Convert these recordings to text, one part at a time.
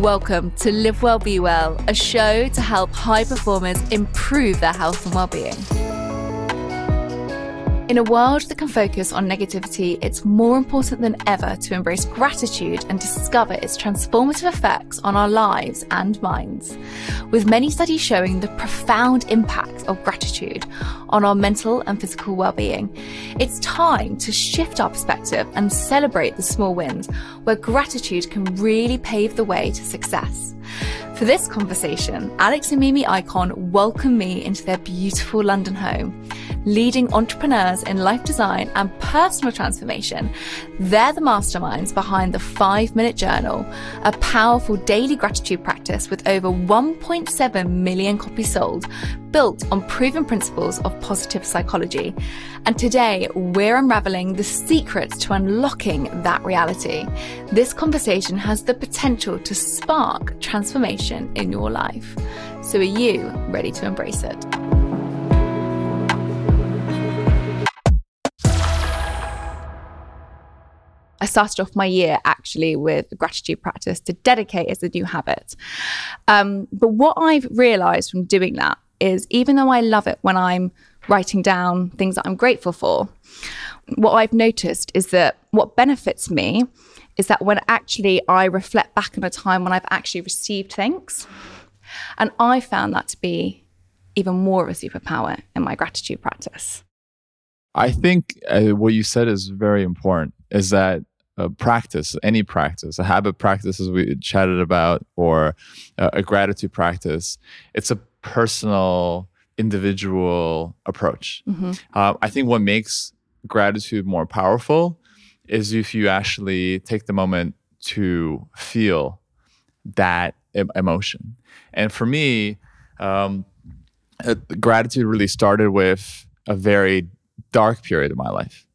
Welcome to Live Well Be Well, a show to help high performers improve their health and well-being. In a world that can focus on negativity, it's more important than ever to embrace gratitude and discover its transformative effects on our lives and minds. With many studies showing the profound impact of gratitude on our mental and physical well-being, it's time to shift our perspective and celebrate the small wins where gratitude can really pave the way to success. For this conversation, Alex and Mimi Ikonn welcome me into their beautiful London home leading entrepreneurs in life design and personal transformation. They're the masterminds behind the five minute journal, a powerful daily gratitude practice with over 1.7 million copies sold, built on proven principles of positive psychology. And today we're unraveling the secrets to unlocking that reality. This conversation has the potential to spark transformation in your life. So are you ready to embrace it? I started off my year actually with gratitude practice to dedicate as a new habit. Um, but what I've realized from doing that is even though I love it when I'm writing down things that I'm grateful for, what I've noticed is that what benefits me is that when actually I reflect back on a time when I've actually received things. And I found that to be even more of a superpower in my gratitude practice. I think uh, what you said is very important is that a practice, any practice, a habit practice, as we chatted about, or a, a gratitude practice, it's a personal, individual approach. Mm-hmm. Uh, I think what makes gratitude more powerful is if you actually take the moment to feel that emotion. And for me, um, uh, gratitude really started with a very dark period of my life.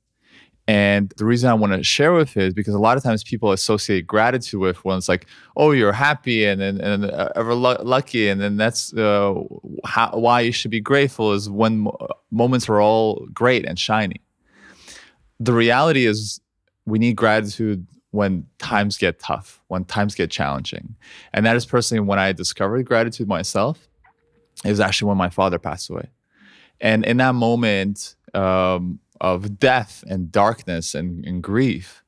And the reason I want to share with it is because a lot of times people associate gratitude with when it's like, oh, you're happy and and, and uh, ever lucky, and then that's uh, how, why you should be grateful is when moments are all great and shiny. The reality is, we need gratitude when times get tough, when times get challenging, and that is personally when I discovered gratitude myself. It was actually when my father passed away, and in that moment. Um, of death and darkness and, and grief,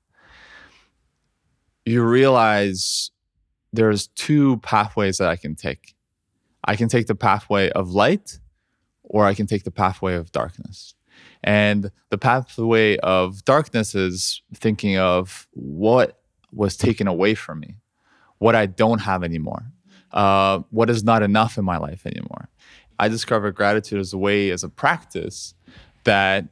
you realize there's two pathways that I can take. I can take the pathway of light or I can take the pathway of darkness. And the pathway of darkness is thinking of what was taken away from me, what I don't have anymore, uh, what is not enough in my life anymore. I discovered gratitude as a way, as a practice that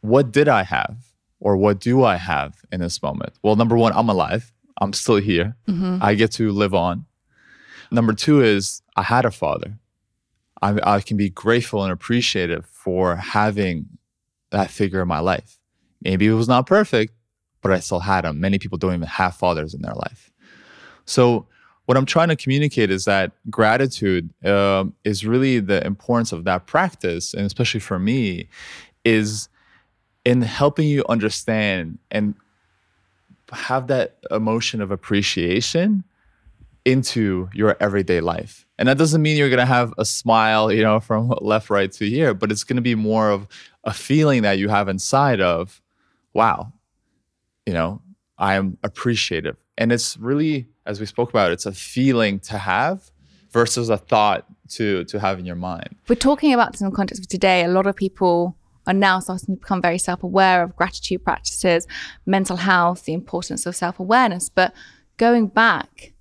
what did I have or what do I have in this moment? Well, number one, I'm alive. I'm still here. Mm-hmm. I get to live on. Number two is I had a father. I, I can be grateful and appreciative for having that figure in my life. Maybe it was not perfect, but I still had him. Many people don't even have fathers in their life. So, what I'm trying to communicate is that gratitude um, is really the importance of that practice, and especially for me, is in helping you understand and have that emotion of appreciation into your everyday life. And that doesn't mean you're going to have a smile, you know, from left, right to here, but it's going to be more of a feeling that you have inside of, wow, you know, I am appreciative. And it's really, as we spoke about, it's a feeling to have versus a thought to to have in your mind. We're talking about this in the context of today. A lot of people are now starting to become very self aware of gratitude practices, mental health, the importance of self awareness. But going back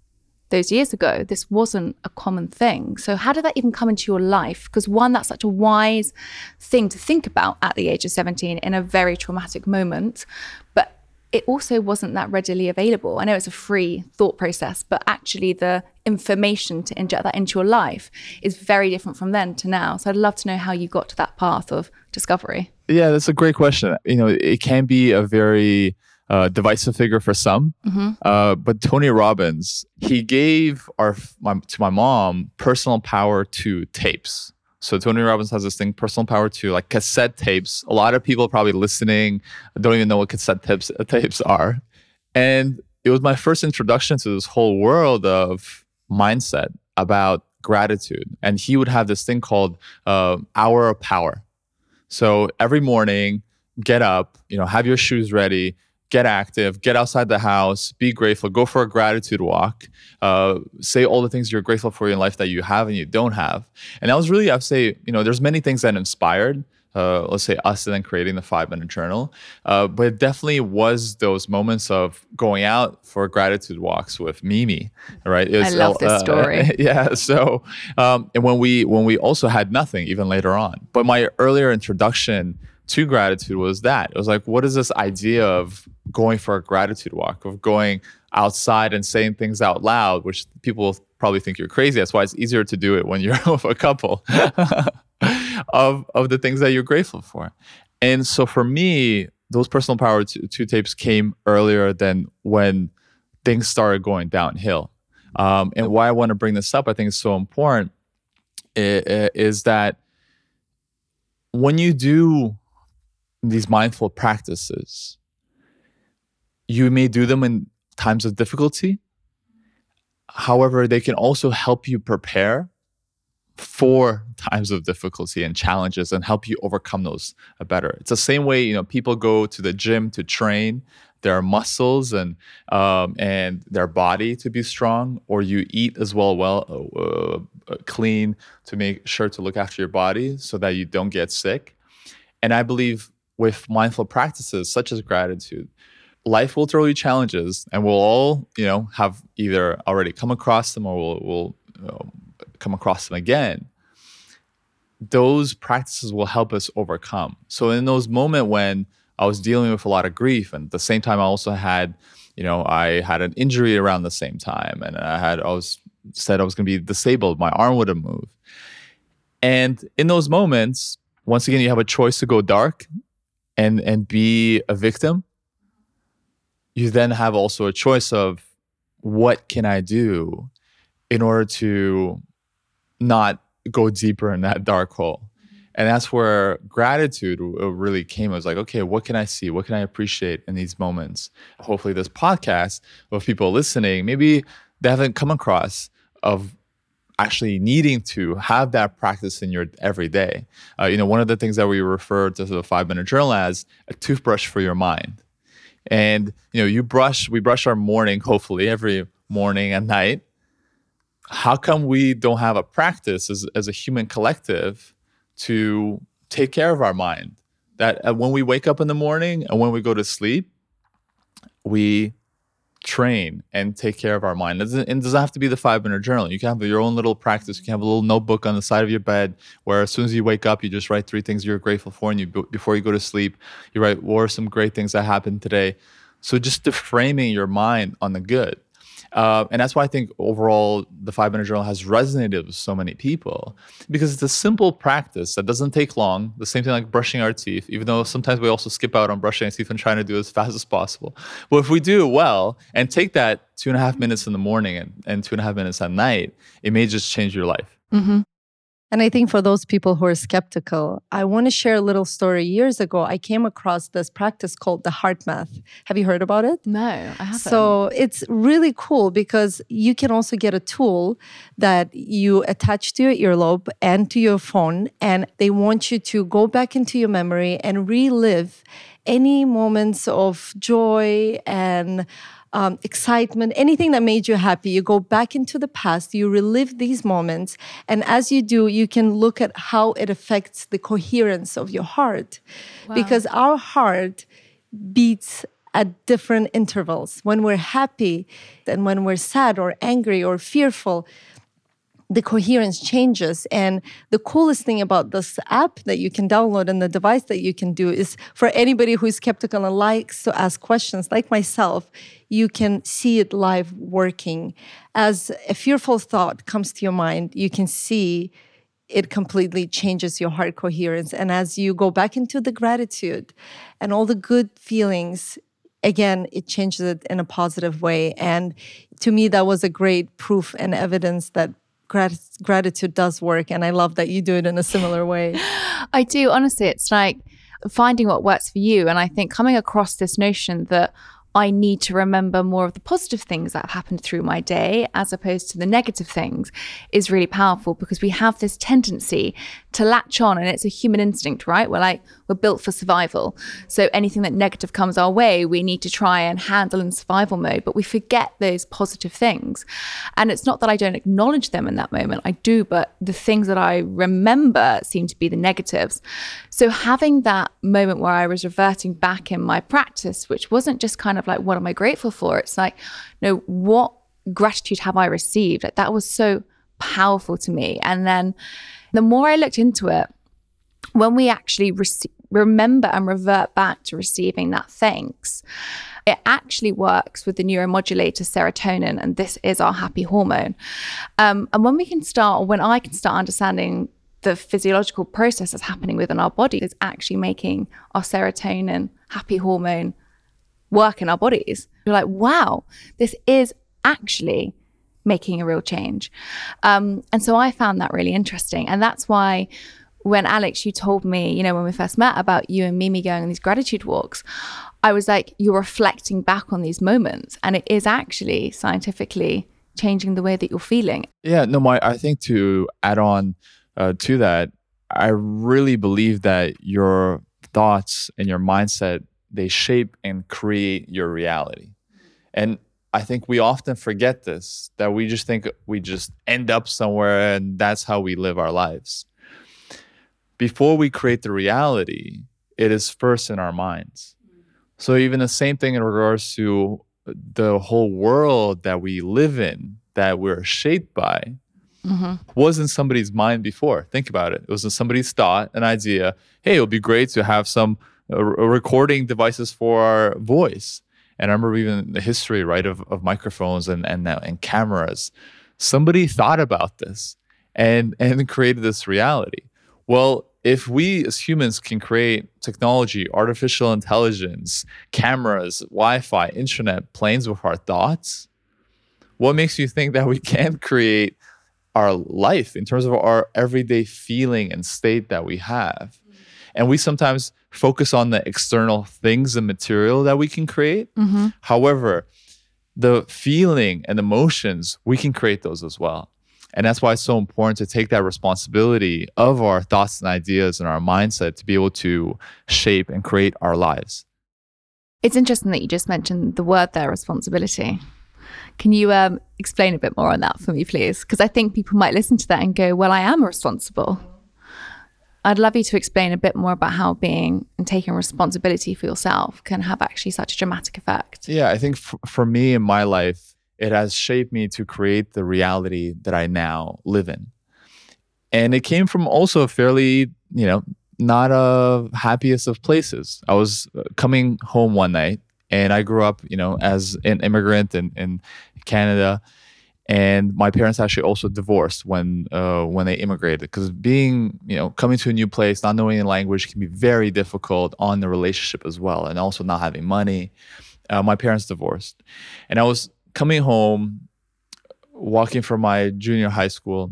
those years ago, this wasn't a common thing. So, how did that even come into your life? Because, one, that's such a wise thing to think about at the age of 17 in a very traumatic moment. But it also wasn't that readily available. I know it's a free thought process, but actually the information to inject that into your life is very different from then to now. So I'd love to know how you got to that path of discovery. Yeah, that's a great question. You know, it can be a very uh, divisive figure for some, mm-hmm. uh, but Tony Robbins he gave our my, to my mom personal power to tapes. So Tony Robbins has this thing, personal power to like cassette tapes. A lot of people probably listening don't even know what cassette tapes tapes are. And it was my first introduction to this whole world of mindset about gratitude. And he would have this thing called uh, hour of power. So every morning, get up, you know, have your shoes ready, get active, get outside the house, be grateful, go for a gratitude walk, uh, say all the things you're grateful for in life that you have and you don't have. And that was really, I'd say, you know, there's many things that inspired uh, let's say us and then creating the five minute journal. Uh, but it definitely was those moments of going out for gratitude walks with Mimi, right? It was, I love this uh, story. yeah. So, um, and when we when we also had nothing even later on. But my earlier introduction to gratitude was that it was like, what is this idea of going for a gratitude walk, of going outside and saying things out loud, which people will probably think you're crazy. That's why it's easier to do it when you're with a couple. of of the things that you're grateful for. And so for me, those personal power two, two tapes came earlier than when things started going downhill. Um, and why I want to bring this up, I think is so important, is that when you do these mindful practices, you may do them in times of difficulty. However, they can also help you prepare for times of difficulty and challenges and help you overcome those better. It's the same way you know people go to the gym to train their muscles and um, and their body to be strong, or you eat as well well uh, uh, clean to make sure to look after your body so that you don't get sick. And I believe with mindful practices such as gratitude, life will throw you challenges, and we'll all you know have either already come across them or we'll, we'll you know, come across them again, those practices will help us overcome. So in those moments when I was dealing with a lot of grief, and at the same time I also had, you know, I had an injury around the same time, and I had I was said I was going to be disabled. My arm wouldn't move, and in those moments, once again, you have a choice to go dark, and and be a victim. You then have also a choice of what can I do in order to not go deeper in that dark hole. And that's where gratitude really came. It was like, okay, what can I see? What can I appreciate in these moments? Hopefully, this podcast of people listening, maybe they haven't come across of actually needing to have that practice in your everyday. Uh, you know, one of the things that we refer to the five minute journal as a toothbrush for your mind. And you know, you brush, we brush our morning, hopefully every morning and night how come we don't have a practice as, as a human collective to take care of our mind? That uh, when we wake up in the morning and when we go to sleep, we train and take care of our mind. It doesn't, it doesn't have to be the five minute journal. You can have your own little practice. You can have a little notebook on the side of your bed where as soon as you wake up, you just write three things you're grateful for. And you before you go to sleep, you write, what are some great things that happened today? So just deframing your mind on the good. Uh, and that's why I think overall the five minute journal has resonated with so many people because it's a simple practice that doesn't take long. The same thing like brushing our teeth, even though sometimes we also skip out on brushing our teeth and trying to do it as fast as possible. But if we do it well and take that two and a half minutes in the morning and, and two and a half minutes at night, it may just change your life. Mm-hmm. And I think for those people who are skeptical, I want to share a little story. Years ago, I came across this practice called the HeartMath. Have you heard about it? No, I haven't. So it's really cool because you can also get a tool that you attach to your earlobe and to your phone, and they want you to go back into your memory and relive any moments of joy and um, excitement, anything that made you happy. You go back into the past, you relive these moments. And as you do, you can look at how it affects the coherence of your heart. Wow. Because our heart beats at different intervals. When we're happy and when we're sad or angry or fearful, the coherence changes. And the coolest thing about this app that you can download and the device that you can do is for anybody who is skeptical and likes to ask questions, like myself, you can see it live working. As a fearful thought comes to your mind, you can see it completely changes your heart coherence. And as you go back into the gratitude and all the good feelings, again, it changes it in a positive way. And to me, that was a great proof and evidence that grat- gratitude does work. And I love that you do it in a similar way. I do. Honestly, it's like finding what works for you. And I think coming across this notion that I need to remember more of the positive things that have happened through my day as opposed to the negative things is really powerful because we have this tendency to latch on and it's a human instinct, right? We're like, we're built for survival. So anything that negative comes our way, we need to try and handle in survival mode, but we forget those positive things. And it's not that I don't acknowledge them in that moment, I do, but the things that I remember seem to be the negatives. So having that moment where I was reverting back in my practice, which wasn't just kind of like, what am I grateful for? It's like, no, what gratitude have I received? Like that was so powerful to me. And then the more I looked into it, when we actually remember and revert back to receiving that thanks, it actually works with the neuromodulator serotonin, and this is our happy hormone. Um, and when we can start, when I can start understanding the physiological process that's happening within our body, is actually making our serotonin, happy hormone, work in our bodies. You're like, wow, this is actually making a real change. Um, and so I found that really interesting. And that's why when Alex, you told me, you know, when we first met about you and Mimi going on these gratitude walks, I was like, you're reflecting back on these moments. And it is actually scientifically changing the way that you're feeling. Yeah, no, my, I think to add on uh, to that, I really believe that your thoughts and your mindset, they shape and create your reality. And I think we often forget this that we just think we just end up somewhere and that's how we live our lives. Before we create the reality, it is first in our minds. So, even the same thing in regards to the whole world that we live in, that we're shaped by, mm-hmm. was in somebody's mind before. Think about it. It was in somebody's thought, an idea. Hey, it would be great to have some uh, recording devices for our voice and I remember even the history, right, of, of microphones and, and, and cameras. Somebody thought about this and, and created this reality. Well, if we as humans can create technology, artificial intelligence, cameras, Wi Fi, internet, planes with our thoughts, what makes you think that we can't create our life in terms of our everyday feeling and state that we have? And we sometimes focus on the external things and material that we can create. Mm-hmm. However, the feeling and emotions, we can create those as well. And that's why it's so important to take that responsibility of our thoughts and ideas and our mindset to be able to shape and create our lives. It's interesting that you just mentioned the word there, responsibility. Can you um, explain a bit more on that for me, please? Because I think people might listen to that and go, well, I am responsible. I'd love you to explain a bit more about how being and taking responsibility for yourself can have actually such a dramatic effect. Yeah, I think f- for me in my life, it has shaped me to create the reality that I now live in. And it came from also a fairly, you know, not a happiest of places. I was uh, coming home one night and I grew up, you know, as an immigrant in, in Canada and my parents actually also divorced when uh, when they immigrated because being you know coming to a new place not knowing the language can be very difficult on the relationship as well and also not having money uh, my parents divorced and i was coming home walking from my junior high school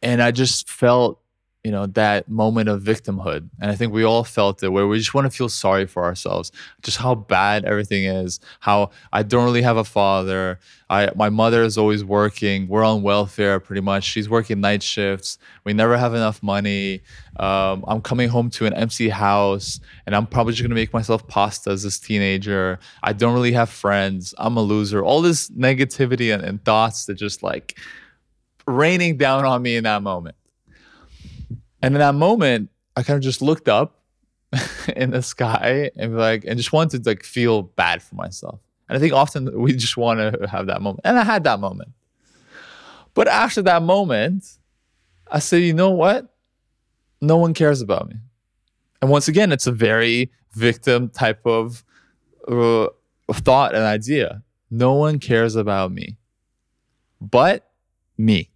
and i just felt you know that moment of victimhood. And i think we all felt it where we just want to feel sorry for ourselves. Just how bad everything is how i don't really have a father. I my mother is always working. We're on welfare pretty much. She's working night shifts. We never have enough money. Um, i'm coming home to an empty house and i'm probably just going to make myself pasta as this teenager. I don't really have friends. I'm a loser. All this negativity and, and thoughts that just like raining down on me in that moment and in that moment, I kind of just looked up in the sky and like and just wanted to like feel bad for myself. And I think often we just want to have that moment. And I had that moment. But after that moment, I said, you know what? No one cares about me. And once again, it's a very victim type of uh, thought and idea. No one cares about me, but me.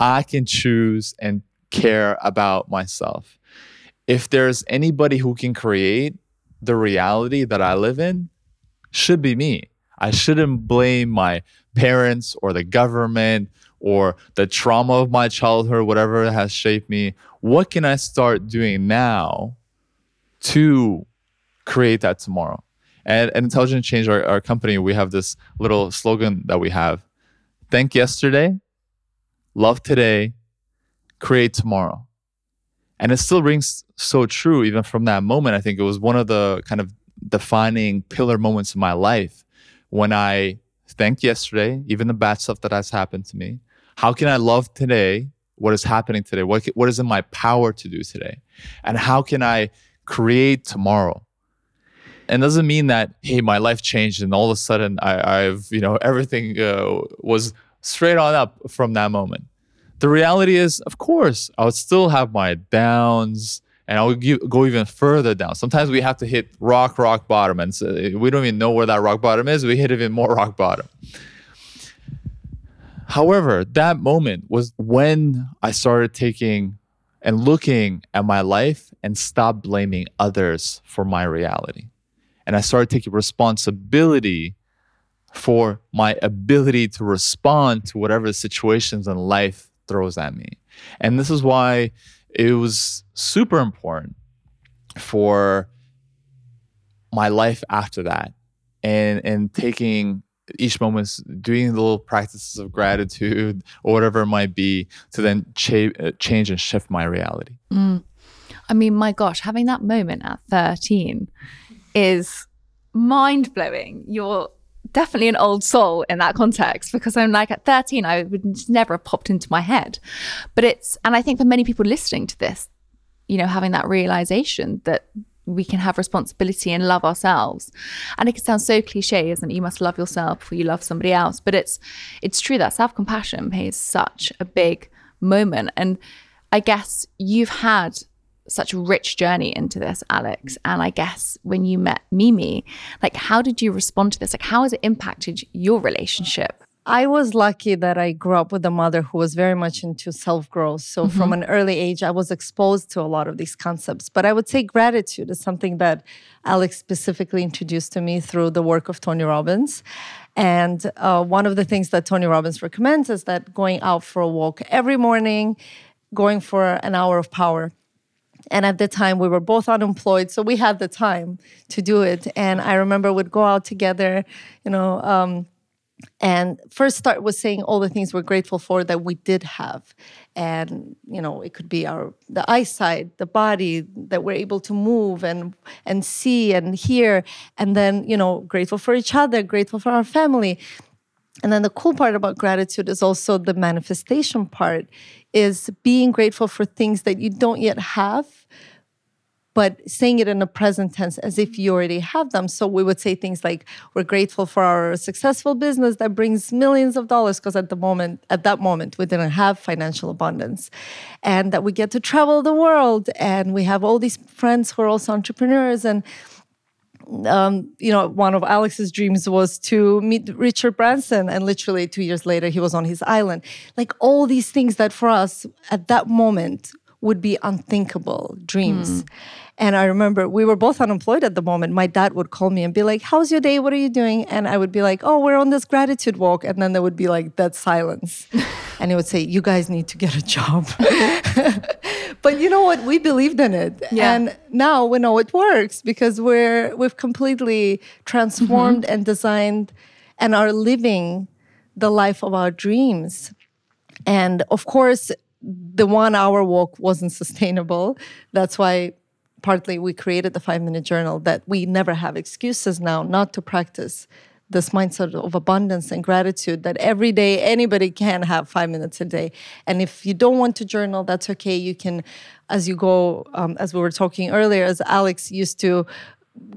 I can choose and care about myself. If there's anybody who can create the reality that I live in, should be me. I shouldn't blame my parents or the government or the trauma of my childhood, whatever has shaped me. What can I start doing now to create that tomorrow. And at Intelligent Change, our, our company, we have this little slogan that we have thank yesterday, love today, create tomorrow. And it still rings so true, even from that moment. I think it was one of the kind of defining pillar moments in my life when I thanked yesterday, even the bad stuff that has happened to me. How can I love today? What is happening today? What, what is in my power to do today? And how can I create tomorrow? And doesn't mean that hey, my life changed and all of a sudden I, have you know everything uh, was straight on up from that moment. The reality is, of course, I would still have my downs, and I would go even further down. Sometimes we have to hit rock, rock bottom, and so we don't even know where that rock bottom is. We hit even more rock bottom. However, that moment was when I started taking and looking at my life and stopped blaming others for my reality. And I started taking responsibility for my ability to respond to whatever situations in life throws at me. And this is why it was super important for my life after that and and taking each moment doing the little practices of gratitude or whatever it might be to then cha- uh, change and shift my reality mm. i mean my gosh having that moment at 13 is mind blowing. You're definitely an old soul in that context because I'm like at 13, I would never have popped into my head. But it's, and I think for many people listening to this, you know, having that realization that we can have responsibility and love ourselves. And it can sound so cliche, isn't it? You must love yourself before you love somebody else. But it's it's true that self-compassion plays such a big moment. And I guess you've had such a rich journey into this, Alex. And I guess when you met Mimi, like how did you respond to this? Like how has it impacted your relationship? I was lucky that I grew up with a mother who was very much into self growth. So, mm-hmm. from an early age, I was exposed to a lot of these concepts. But I would say gratitude is something that Alex specifically introduced to me through the work of Tony Robbins. And uh, one of the things that Tony Robbins recommends is that going out for a walk every morning, going for an hour of power and at the time, we were both unemployed, so we had the time to do it. And I remember we'd go out together, you know, um, and first start with saying all the things we're grateful for that we did have. And you know it could be our the eyesight the body that we're able to move and and see and hear. And then you know grateful for each other grateful for our family and then the cool part about gratitude is also the manifestation part is being grateful for things that you don't yet have but saying it in the present tense as if you already have them. So we would say things like, we're grateful for our successful business that brings millions of dollars, because at the moment, at that moment, we didn't have financial abundance. And that we get to travel the world and we have all these friends who are also entrepreneurs and um, you know, one of Alex's dreams was to meet Richard Branson, and literally two years later, he was on his island. Like all these things that for us at that moment would be unthinkable dreams. Mm. And I remember we were both unemployed at the moment. My dad would call me and be like, How's your day? What are you doing? And I would be like, Oh, we're on this gratitude walk. And then there would be like that silence. and he would say, You guys need to get a job. but you know what? We believed in it. Yeah. And now we know it works because we're we've completely transformed mm-hmm. and designed and are living the life of our dreams. And of course, the one hour walk wasn't sustainable. That's why partly we created the five minute journal that we never have excuses now not to practice this mindset of abundance and gratitude that every day anybody can have five minutes a day. And if you don't want to journal that's okay. You can as you go um, as we were talking earlier as alex used to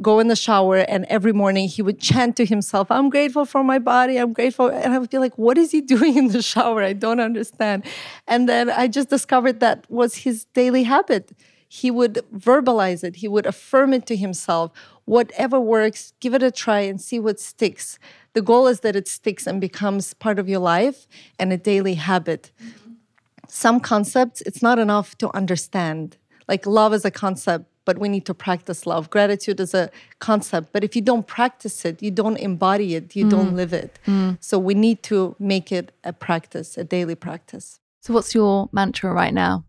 go in the shower and every morning he would chant to himself i'm grateful for my body. I'm grateful. And i would be like what is he doing in the shower? I don't understand. And then i just discovered that was his daily habit he would verbalize it, he would affirm it to himself. Whatever works, give it a try and see what sticks. The goal is that it sticks and becomes part of your life and a daily habit. Mm-hmm. Some concepts, it's not enough to understand. Like love is a concept, but we need to practice love. Gratitude is a concept, but if you don't practice it, you don't embody it, you mm. don't live it. Mm. So we need to make it a practice, a daily practice. So, what's your mantra right now?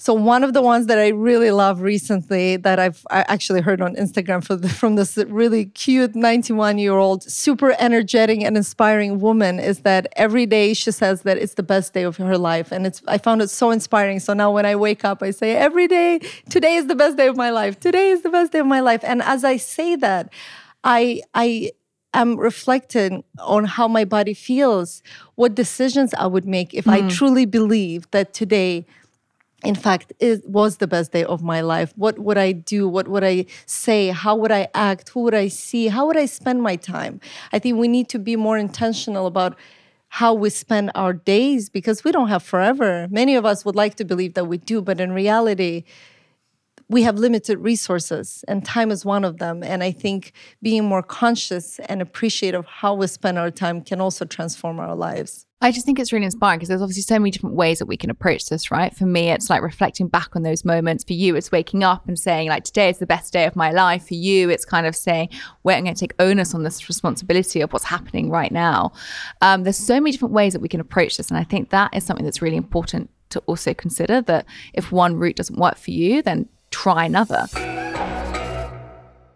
So one of the ones that I really love recently that I've I actually heard on Instagram the, from this really cute 91 year old, super energetic and inspiring woman is that every day she says that it's the best day of her life, and it's I found it so inspiring. So now when I wake up, I say every day, today is the best day of my life. Today is the best day of my life, and as I say that, I I am reflecting on how my body feels, what decisions I would make if mm. I truly believe that today in fact it was the best day of my life. What would i do? What would i say? How would i act? Who would i see? How would i spend my time? I think we need to be more intentional about how we spend our days because we don't have forever. Many of us would like to believe that we do but in reality we have limited resources and time is one of them and i think being more conscious and appreciative of how we spend our time can also transform our lives I just think it's really inspiring because there's obviously so many different ways that we can approach this, right? For me, it's like reflecting back on those moments. For you, it's waking up and saying, like, today is the best day of my life. For you, it's kind of saying, wait, I'm going to take onus on this responsibility of what's happening right now. Um, there's so many different ways that we can approach this. And I think that is something that's really important to also consider that if one route doesn't work for you, then try another.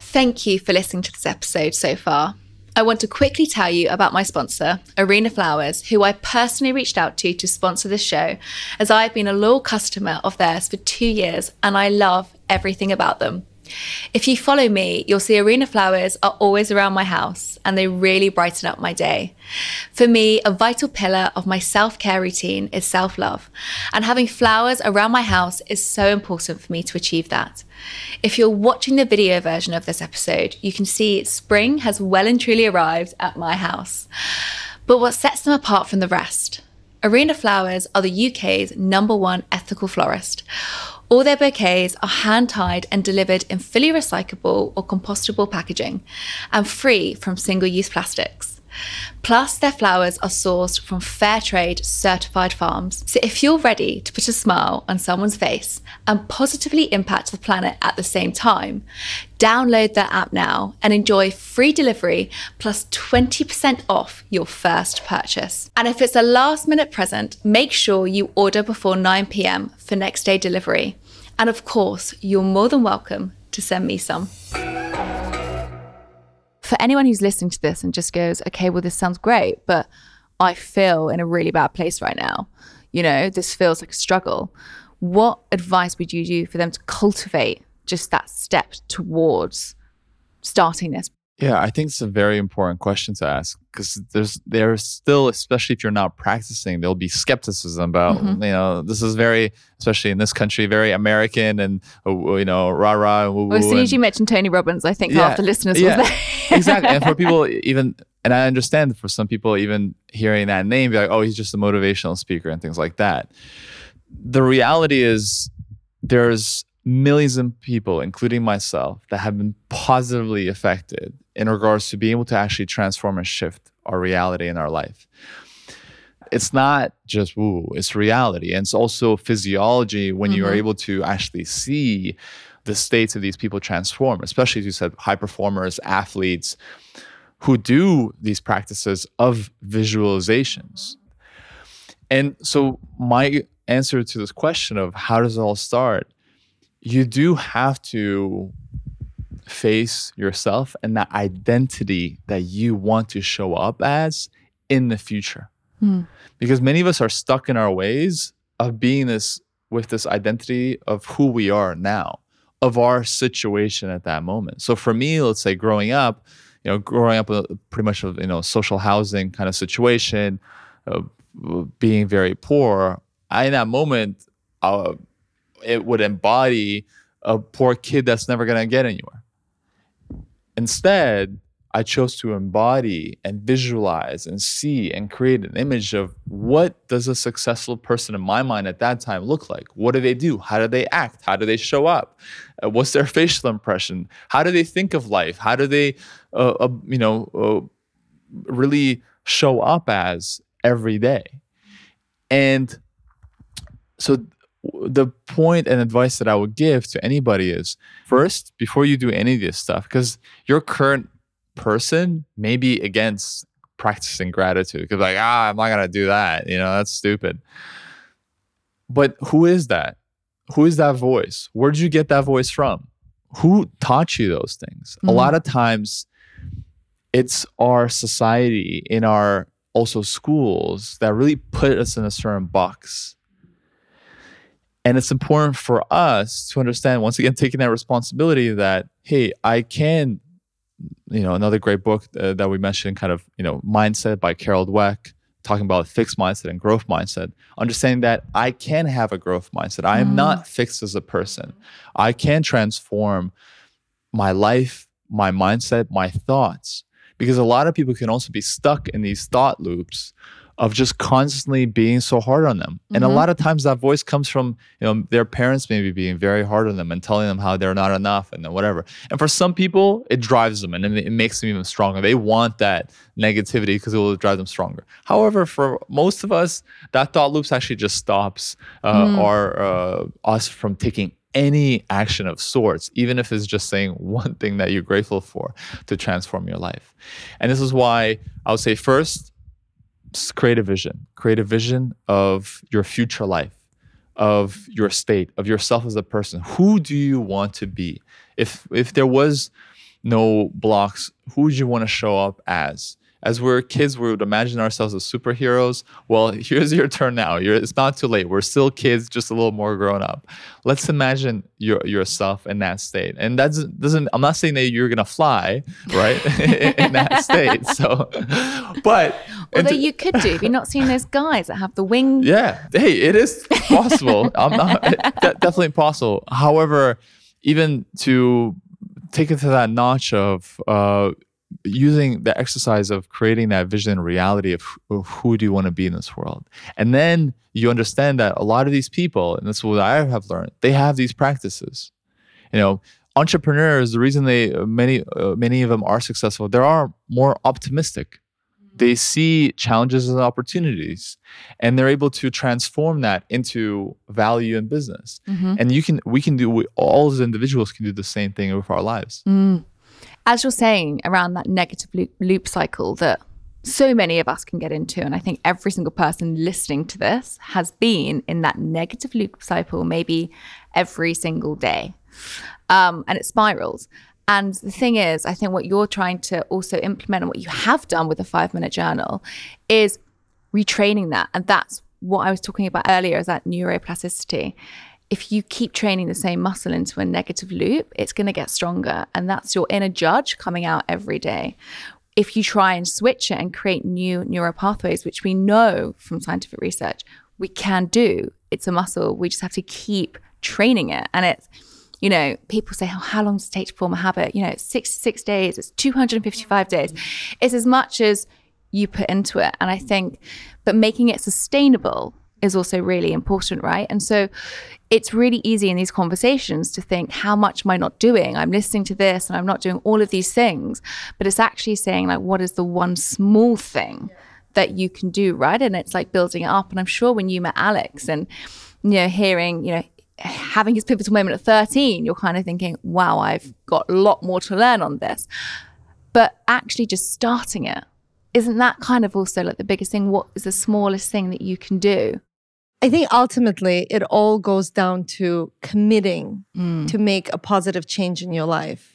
Thank you for listening to this episode so far. I want to quickly tell you about my sponsor, Arena Flowers, who I personally reached out to to sponsor this show, as I have been a loyal customer of theirs for two years and I love everything about them. If you follow me, you'll see arena flowers are always around my house and they really brighten up my day. For me, a vital pillar of my self care routine is self love, and having flowers around my house is so important for me to achieve that. If you're watching the video version of this episode, you can see spring has well and truly arrived at my house. But what sets them apart from the rest? Arena Flowers are the UK's number one ethical florist. All their bouquets are hand tied and delivered in fully recyclable or compostable packaging and free from single use plastics. Plus, their flowers are sourced from fair trade certified farms. So, if you're ready to put a smile on someone's face and positively impact the planet at the same time, download their app now and enjoy free delivery plus 20% off your first purchase. And if it's a last minute present, make sure you order before 9 pm for next day delivery. And of course, you're more than welcome to send me some for anyone who's listening to this and just goes, okay, well, this sounds great, but I feel in a really bad place right now. You know, this feels like a struggle. What advice would you do for them to cultivate just that step towards starting this yeah, I think it's a very important question to ask because there's there's still, especially if you're not practicing, there'll be skepticism about mm-hmm. you know this is very, especially in this country, very American and uh, you know rah rah. well, as soon as you mentioned Tony Robbins, I think yeah, half the listeners yeah, there. exactly, and for people even, and I understand for some people even hearing that name, be like, oh, he's just a motivational speaker and things like that. The reality is, there's millions of people, including myself, that have been positively affected in regards to being able to actually transform and shift our reality in our life. It's not just woo, it's reality. And it's also physiology when mm-hmm. you are mm-hmm. able to actually see the states of these people transform, especially as you said, high performers, athletes who do these practices of visualizations. And so, my answer to this question of how does it all start you do have to face yourself and that identity that you want to show up as in the future. Mm. Because many of us are stuck in our ways of being this with this identity of who we are now, of our situation at that moment. So for me, let's say growing up, you know, growing up with pretty much a you know social housing kind of situation, uh, being very poor, I in that moment, uh, it would embody a poor kid that's never going to get anywhere. Instead, I chose to embody and visualize and see and create an image of what does a successful person in my mind at that time look like? What do they do? How do they act? How do they show up? Uh, what's their facial impression? How do they think of life? How do they, uh, uh, you know, uh, really show up as every day? And so the point and advice that I would give to anybody is first, before you do any of this stuff, because your current person may be against practicing gratitude because like ah i'm not gonna do that you know that's stupid but who is that who is that voice? Where did you get that voice from? Who taught you those things? A Mhm. lot of times it's our society in our also schools that really put us in a certain box. And it's important for us to understand, once again, taking that responsibility that, hey, I can, you know, another great book uh, that we mentioned, kind of, you know, Mindset by Carol Dweck, talking about fixed mindset and growth mindset, understanding that I can have a growth mindset. I am Mm. not fixed as a person. I can transform my life, my mindset, my thoughts. Because a lot of people can also be stuck in these thought loops of just constantly being so hard on them. And a Mhm. lot of times that voice comes from, you know, their parents maybe being very hard on them and telling them how they're not enough and then whatever. And for some people, it drives them and it makes them even stronger. They want that negativity because it will drive them stronger. However, for most of us, that thought loops actually just stops uh, Mm. our uh, us from taking any action of sorts, even if it's just saying one thing that you're grateful for to transform your life. And this is why I would say first, create a vision. Create a vision of your future life, of your state, of yourself as a person. Who do you want to be? If if there was no blocks, who would you want to show up as? As we're kids, we would imagine ourselves as superheroes. Well, here's your turn now. You're, it's not too late. We're still kids, just a little more grown up. Let's imagine your, yourself in that state. And that doesn't, doesn't, I'm not saying that you're going to fly, right? in that state. So, but. Although and- you could do, have you not seen those guys that have the wing? yeah. Hey, it is possible. I'm not de- definitely possible. However, even to take it to that notch of uh, using the exercise of creating that vision and reality of, of who do you want to be in this world, and then you understand that a lot of these people, and this is what I have learned, they have these practices. You know, entrepreneurs. The reason they many uh, many of them are successful, they are more optimistic they see challenges as opportunities and they're able to transform that into value in business Mhm. and you can we can do we, all as individuals can do the same thing with our lives Mm. As you're saying around that negative loop, loop cycle that so many of us can get into, and I think every single person listening to this has been in that negative loop cycle maybe every single day, um, and it spirals. And the thing is, I think what you're trying to also implement and what you have done with the five minute journal is retraining that. And that's what I was talking about earlier is that neuroplasticity. If you keep training the same muscle into a negative loop, it's going to get stronger. And that's your inner judge coming out every day. If you try and switch it and create new neural pathways, which we know from scientific research we can do, it's a muscle. We just have to keep training it. And it's, you know, people say, oh, how long does it take to form a habit? You know, it's 66 days, it's 255 days. It's as much as you put into it. And I think, but making it sustainable is also really important, right? And so it's really easy in these conversations to think, how much am I not doing? I'm listening to this and I'm not doing all of these things. But it's actually saying, like, what is the one small thing that you can do, right? And it's like building it up. And I'm sure when you met Alex and, you know, hearing, you know, having his pivotal moment at 13, you're kind of thinking, wow, I've got a lot more to learn on this. But actually just starting it, isn't that kind of also like the biggest thing? What is the smallest thing that you can do? I think ultimately it all goes down to committing mm. to make a positive change in your life.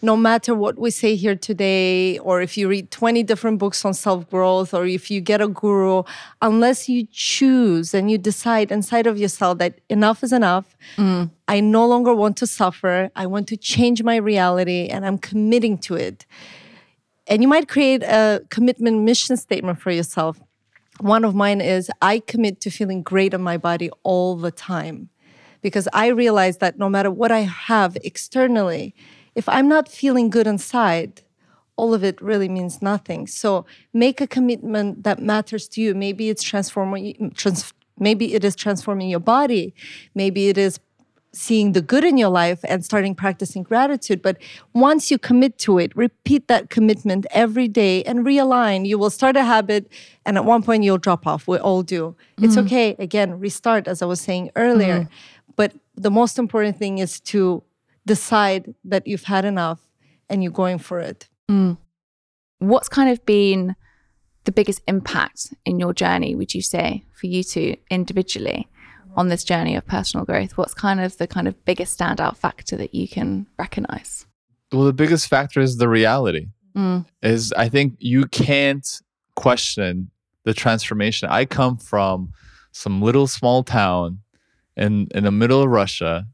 No matter what we say here today, or if you read 20 different books on self growth, or if you get a guru, unless you choose and you decide inside of yourself that enough is enough, mm. I no longer want to suffer, I want to change my reality, and I'm committing to it. And you might create a commitment mission statement for yourself. One of mine is I commit to feeling great in my body all the time because I realize that no matter what I have externally, if I'm not feeling good inside, all of it really means nothing. So make a commitment that matters to you. Maybe it's transforming, trans, maybe it is transforming your body. Maybe it is seeing the good in your life and starting practicing gratitude. But once you commit to it, repeat that commitment every day and realign. You will start a habit, and at one point you'll drop off. We all do. It's mm. okay. Again, restart, as I was saying earlier. Mm. But the most important thing is to decide that you've had enough and you're going for it. What's kind of been the biggest impact in your journey, would you say, for you two individually on this journey of personal growth? What's kind of the kind of biggest standout factor that you can recognize? Well, the biggest factor is the reality. Mm. Is I think you can't question the transformation. I come from some little small town in in the middle of Russia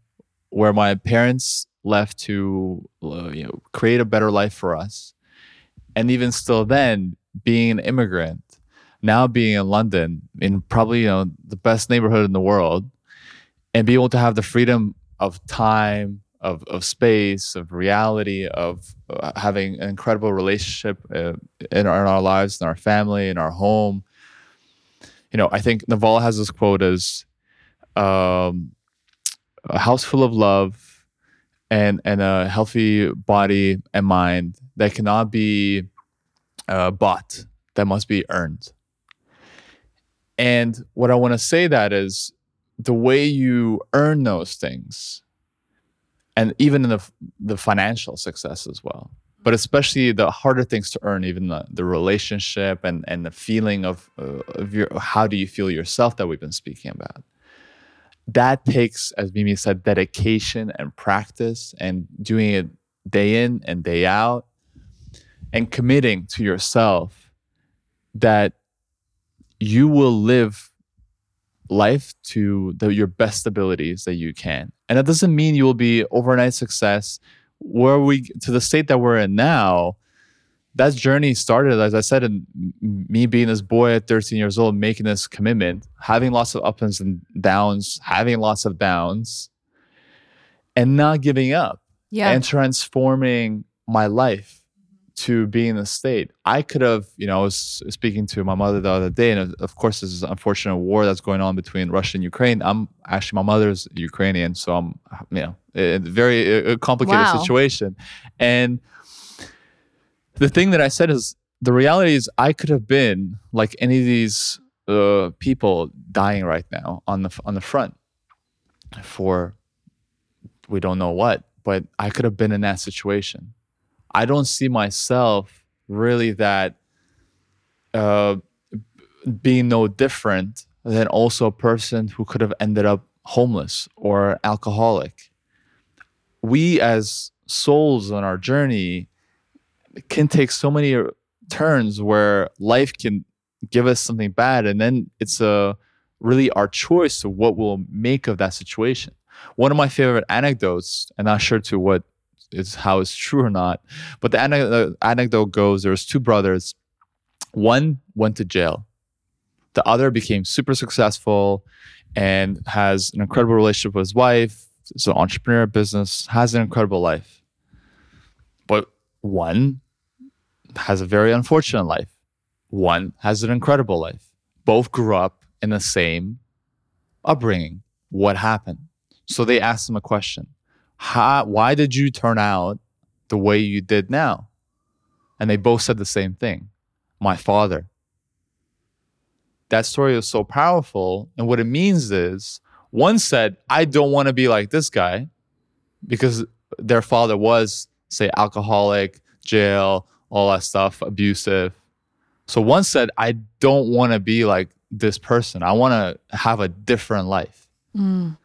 where my parents left to uh, you know create a better life for us. And even still then being an immigrant, now being in London in probably you know the best neighborhood in the world and be able to have the freedom of time of, of space, of reality, of uh, having an incredible relationship uh, in, our, in our lives, in our family, in our home. You know, I think Naval has this quote as um, a house full of love and, and a healthy body and mind that cannot be uh, bought, that must be earned. And what I want to say that is the way you earn those things and even in the the financial success as well but especially the harder things to earn even the, the relationship and and the feeling of uh, of your how do you feel yourself that we've been speaking about that takes as mimi said dedication and practice and doing it day in and day out and committing to yourself that you will live life to the, your best abilities that you can. And that doesn't mean you will be overnight success. Where we to the state that we're in now, that journey started, as I said, in me being this boy at 13 years old, making this commitment, having lots of ups and downs, having lots of downs, and not giving up. Yeah. And transforming my life to be in the state. I could have, you know, I was speaking to my mother the other day, and of course, this is an unfortunate war that's going on between Russia and Ukraine. I'm actually my mother's Ukrainian, so I'm, you know, a very uh, uh, complicated Wow. situation. And the thing that I said is the reality is I could have been like any of these uh, people dying right now on the on the front for we don't know what, but I could have been in that situation. I don't see myself really that uh, being no different than also a person who could have ended up homeless or alcoholic. We, as souls on our journey, can take so many turns where life can give us something bad, and then it's a really our choice of what we'll make of that situation. One of my favorite anecdotes, and not sure to what is how it's true or not. But the anecdote, anecdote goes there's two brothers. One went to jail. The other became super successful and has an incredible relationship with his wife. Is an entrepreneur business, has an incredible life. But one has a very unfortunate life. One has an incredible life. Both grew up in the same upbringing. What happened? So they asked him a question how, why did you turn out the way you did now? And they both said the same thing my father. That story is so powerful. And what it means is one said, I don't want to be like this guy because their father was, say, alcoholic, jail, all that stuff, abusive. So one said, I don't want to be like this person. I want to have a different life Mm.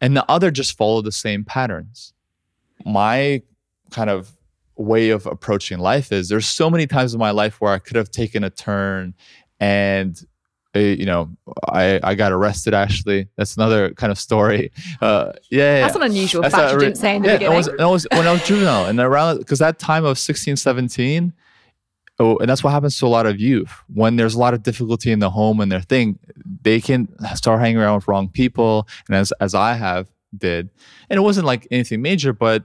and the other just followed the same patterns. My kind of way of approaching life is there's so many times in my life where I could have taken a turn and you know I, I got arrested actually that's another kind of story. Uh, yeah, yeah, That's an unusual That's fact. You re- didn't say in the yeah, beginning. It was, it was when I was juvenile and around because that time of 16, 17, oh, and that's what happens to a lot of youth. When there's a lot of difficulty in the home and their thing. They can start hanging around with wrong people, and as as I have did, and it wasn't like anything major, but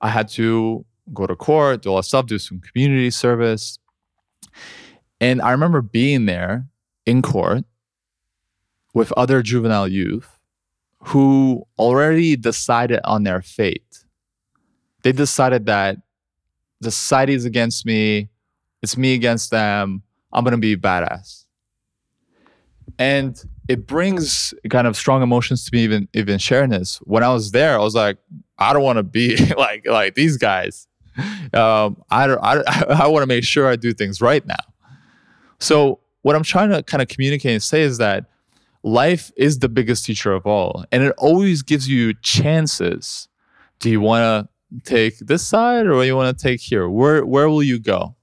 I had to go to court, do all that stuff, do some community service, and I remember being there in court with other juvenile youth who already decided on their fate. They decided that the society is against me, it's me against them, I'm gonna be badass. And it brings kind of strong emotions to me even even sharing this. When I was there, I was like, I don't want to be like like these guys. Um, I don't I, I want to make sure I do things right now. So what I'm trying to kind of communicate and say is that life is the biggest teacher of all, and it always gives you chances. Do you want to take this side or do you want to take here? Where where will you go?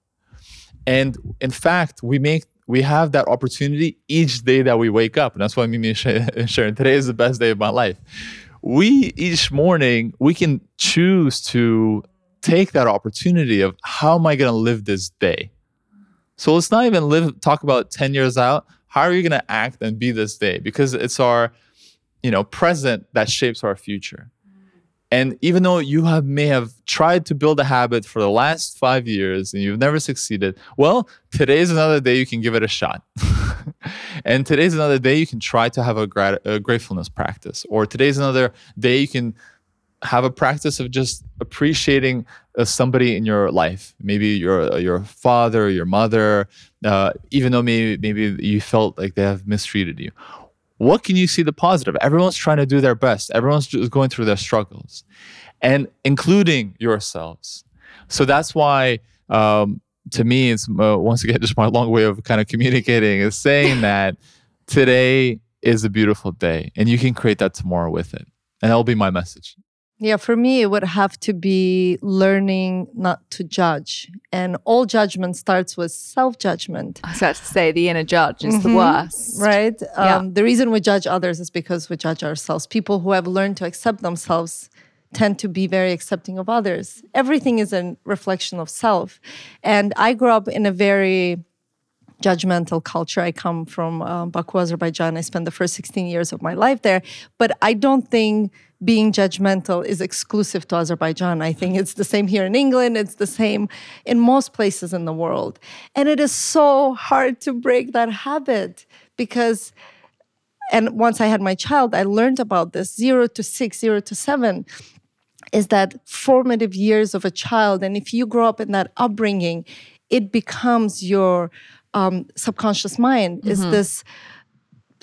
And in fact, we make we have that opportunity each day that we wake up, and that's why Mimi and Sharon today is the best day of my life. We each morning we can choose to take that opportunity of how am I going to live this day. So let's not even live talk about 10 years out. How are you going to act and be this day? Because it's our, you know, present that shapes our future. And even though you have may have tried to build a habit for the last five years and you've never succeeded, well, today's another day you can give it a shot. and today's another day you can try to have a, grat- a gratefulness practice, or today's another day you can have a practice of just appreciating uh, somebody in your life. Maybe your uh, your father your mother uh, even though maybe maybe you felt like they have mistreated you. What can you see the positive? Everyone's trying to do their best. Everyone's just going through their struggles and including yourselves. So that's why um, to me it's uh, once again just my long way of kind of communicating is saying that today is a beautiful day and you can create that tomorrow with it. And that will be my message yeah, for me, it would have to be learning not to judge. And all judgment starts with self judgment. I was about to say the inner judge is mm-hmm. the worst. Right? Yeah. Um, the reason we judge others is because we judge ourselves. People who have learned to accept themselves tend to be very accepting of others. Everything is a reflection of self. And I grew up in a very judgmental culture. I come from uh, Baku, Azerbaijan. I spent the first 16 years of my life there. But I don't think being judgmental is exclusive to Azerbaijan. I think it's the same here in England, it's the same in most places in the world. And it is so hard to break that habit because. And once I had my child, I learned about this zero to six, zero to seven is that formative years of a child. And if you grow up in that upbringing, it becomes your um, subconscious mind mm-hmm. is this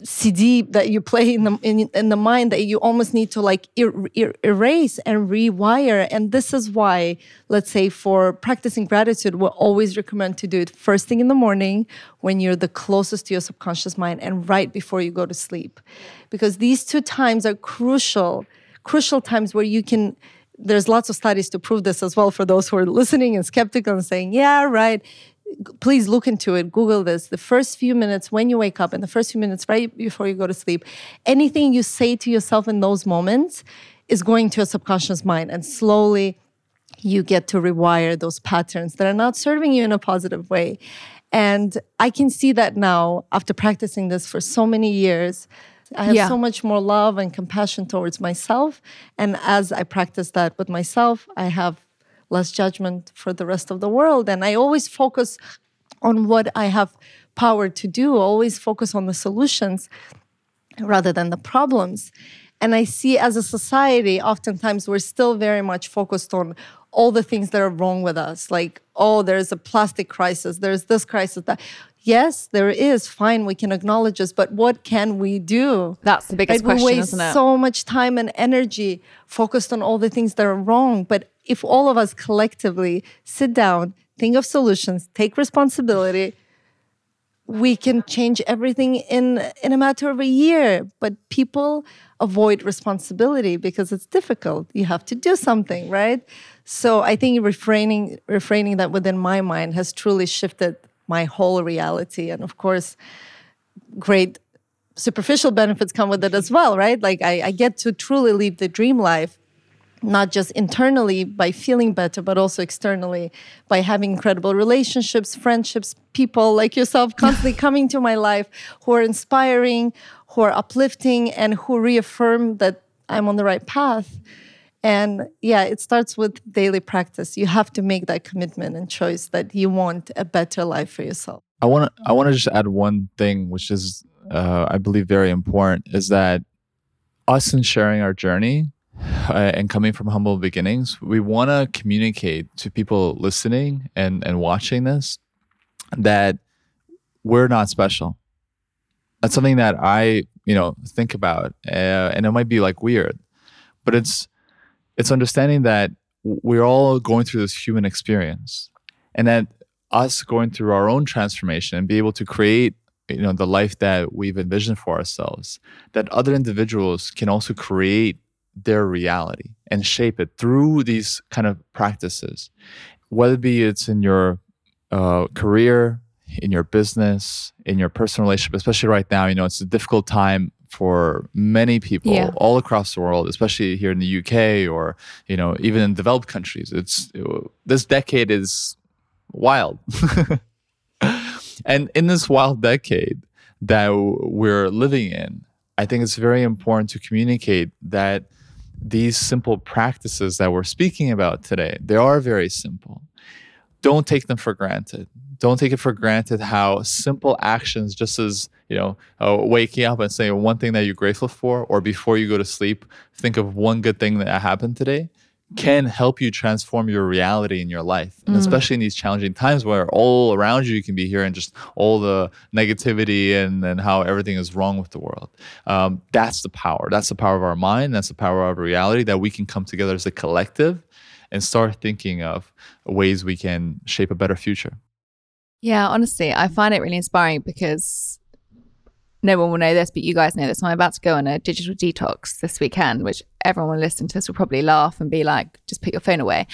CD that you play in the in, in the mind that you almost need to like er, er, erase and rewire. And this is why, let's say, for practicing gratitude, we always recommend to do it first thing in the morning when you're the closest to your subconscious mind and right before you go to sleep, because these two times are crucial, crucial times where you can. There's lots of studies to prove this as well for those who are listening and skeptical and saying, yeah, right please look into it google this the first few minutes when you wake up and the first few minutes right before you go to sleep anything you say to yourself in those moments is going to a subconscious mind and slowly you get to rewire those patterns that are not serving you in a positive way and i can see that now after practicing this for so many years I have yeah. so much more love and compassion towards myself. And as I practice that with myself, I have less judgment for the rest of the world. And I always focus on what I have power to do, always focus on the solutions rather than the problems. And I see as a society, oftentimes we're still very much focused on all the things that are wrong with us. Like, oh, there's a plastic crisis, there's this crisis, that. Yes, there is. Fine, we can acknowledge this, but what can we do? That's the biggest right? question, we waste so much time and energy focused on all the things that are wrong. But if all of us collectively sit down, think of solutions, take responsibility, we can change everything in in a matter of a year. But people avoid responsibility because it's difficult. You have to do something, right? So I think refraining refraining that within my mind has truly shifted my whole reality. And of course, great superficial benefits come with it as well, right? Like I, I get to truly live the dream life not just internally by feeling better, but also externally by having incredible relationships, friendships, people like yourself constantly coming to my life who are inspiring, who are uplifting, and who reaffirm that I'm on the right path. And yeah, it starts with daily practice. You have to make that commitment and choice that you want a better life for yourself. I want to I want to just add one thing, which is uh, I believe very important, is that us in sharing our journey uh, and coming from humble beginnings, we want to communicate to people listening and and watching this that we're not special. That's something that I you know think about, uh, and it might be like weird, but it's it's understanding that we're all going through this human experience and that us going through our own transformation and be able to create you know the life that we've envisioned for ourselves that other individuals can also create their reality and shape it through these kind of practices. Whether it be it's in your uh, career in your business in your personal relationship especially right now you know it's a difficult time for many people Yeah. all across the world especially here in the uk or you know even in developed countries. It's this decade is wild. And in this wild decade that we're living in, I think it's very important to communicate that these simple practices that we're speaking about today, they are very simple. Don't take them for granted. Don't take it for granted how simple actions, just as you know, uh, waking up and saying one thing that you're grateful for, or before you go to sleep, think of one good thing that happened today, can help you transform your reality in your life. And especially in these challenging times where all around you you can be hearing just all the negativity and, and how everything is wrong with the world. Um, that's the power. That's the power of our mind. That's the power of reality that we can come together as a collective and start thinking of ways we can shape a better future. Yeah, honestly, I find it really inspiring because no one will know this, but you guys know this. I'm about to go on a digital detox this weekend, which everyone listening to this will probably laugh and be like, just put your phone away.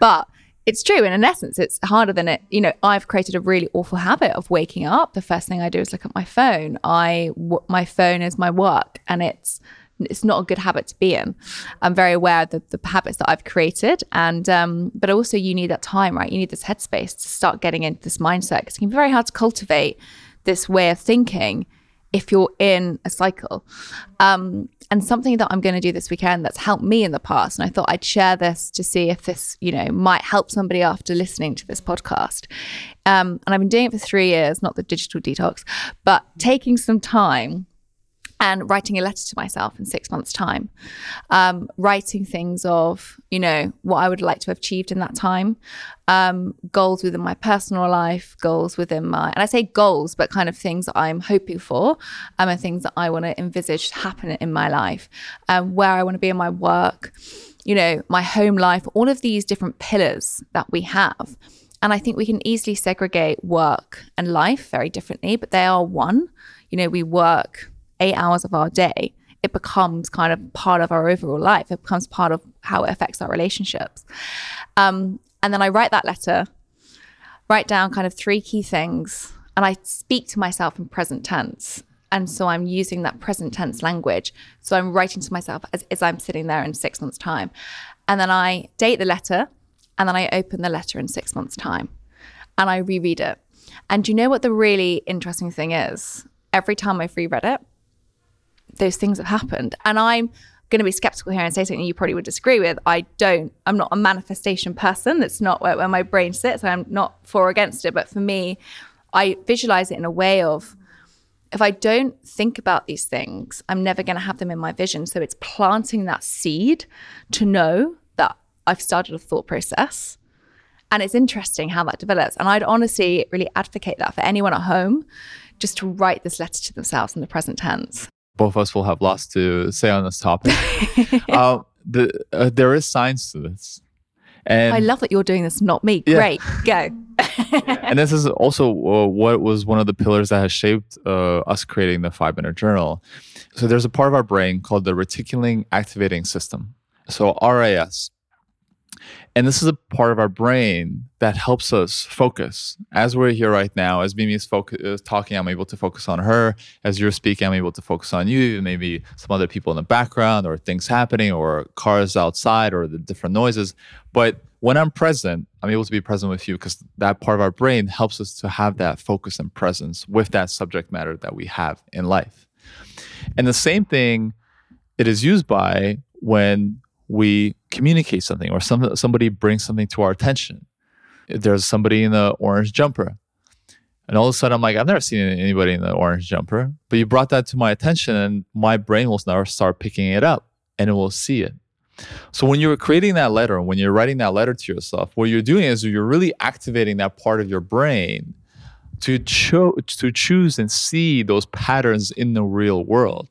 But it's true. And in essence, it's harder than it. You know, I've created a really awful habit of waking up. The first thing I do is look at my phone. I, w- my phone is my work and it's, it's not a good habit to be in. I'm very aware of the, the habits that I've created, and um, but also you need that time, right? You need this headspace to start getting into this mindset because it can be very hard to cultivate this way of thinking if you're in a cycle. Um, and something that I'm going to do this weekend that's helped me in the past, and I thought I'd share this to see if this, you know, might help somebody after listening to this podcast. Um, and I've been doing it for three years, not the digital detox, but taking some time and writing a letter to myself in six months' time, um, writing things of, you know, what I would like to have achieved in that time, um, goals within my personal life, goals within my, and I say goals, but kind of things that I'm hoping for, um, and things that I want to envisage happen in my life, um, where I want to be in my work, you know, my home life, all of these different pillars that we have. And I think we can easily segregate work and life very differently, but they are one. You know, we work eight hours of our day, it becomes kind of part of our overall life. It becomes part of how it affects our relationships. Um, and then I write that letter, write down kind of three key things, and I speak to myself in present tense. And so I'm using that present tense language. So I'm writing to myself as, as I'm sitting there in six months' time. And then I date the letter, and then I open the letter in six months' time and I reread it. And do you know what the really interesting thing is? Every time I've reread it, those things have happened. And I'm going to be skeptical here and say something you probably would disagree with. I don't, I'm not a manifestation person. That's not where, where my brain sits. I'm not for or against it. But for me, I visualize it in a way of if I don't think about these things, I'm never going to have them in my vision. So it's planting that seed to know that I've started a thought process. And it's interesting how that develops. And I'd honestly really advocate that for anyone at home, just to write this letter to themselves in the present tense. Both of us will have lots to say on this topic. uh, the, uh, there is science to this. And I love that you're doing this, not me. Yeah. Great, go. and this is also uh, what was one of the pillars that has shaped uh, us creating the five minute journal. So there's a part of our brain called the reticular activating system. So RAS. And this is a part of our brain that helps us focus. As we're here right now, as Mimi is, is talking, I'm able to focus on her. As you're speaking, I'm able to focus on you, maybe some other people in the background, or things happening, or cars outside, or the different noises. But when I'm present, I'm able to be present with you because that part of our brain helps us to have that focus and presence with that subject matter that we have in life. And the same thing it is used by when we communicate something or some, somebody brings something to our attention. There's somebody in the orange jumper. And all of a sudden, I'm like, I've never seen anybody in the orange jumper, but you brought that to my attention, and my brain will now start picking it up and it will see it. So when you're creating that letter, when you're writing that letter to yourself, what you're doing is you're really activating that part of your brain to cho- to choose and see those patterns in the real world.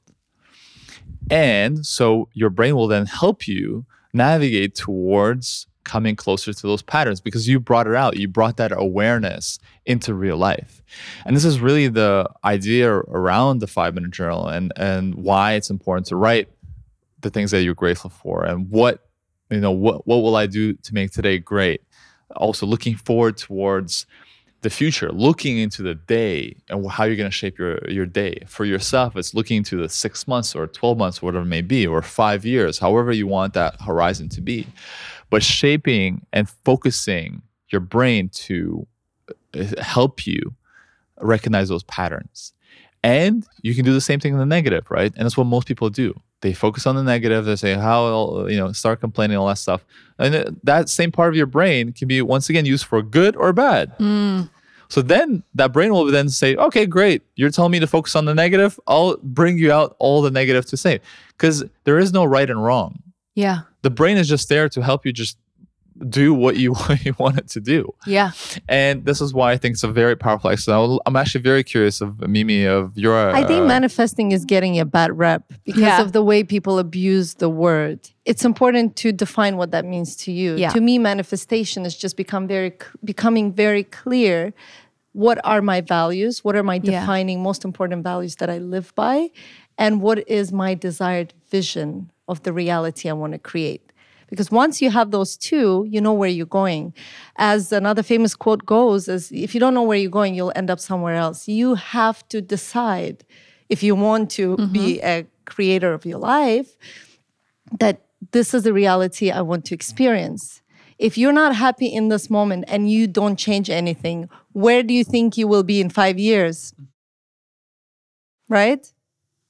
And so your brain will then help you navigate towards coming closer to those patterns because you brought it out. You brought that awareness into real life. And this is really the idea around the five minute journal and, and why it's important to write the things that you're grateful for and what, you know, what, what will I do to make today great? Also looking forward towards the future, looking into the day and how you're going to shape your, your day. For yourself, it's looking into the six months or 12 months, whatever it may be, or five years, however you want that horizon to be. But shaping and focusing your brain to uh, help you recognize those patterns. And you can do the same thing in the negative, right? And that's what most people do. They focus on the negative. They say how you know start complaining all that stuff, and that same part of your brain can be once again used for good or bad. Mm. So then that brain will then say, okay, great. You're telling me to focus on the negative. I'll bring you out all the negative to say, because there is no right and wrong. Yeah. The brain is just there to help you just do what you, what you want it to do. Yeah. And this is why I think it's a very powerful exercise. I'm actually very curious of Mimi of your. I think uh, manifesting is getting a bad rep because yeah. of the way people abuse the word. It's important to define what that means to you. Yeah. To me, manifestation has just become very becoming very clear. What are my values? What are my defining yeah. most important values that I live by? And what is my desired vision of the reality I want to create? Because once you have those two you know where you're going. As another famous quote goes is if you don't know where you're going you'll end up somewhere else. You have to decide if you want to mm-hmm. be a creator of your life that this is the reality i want to experience. If you're not happy in this moment and you don't change anything where do you think you will be in 5 years? Right?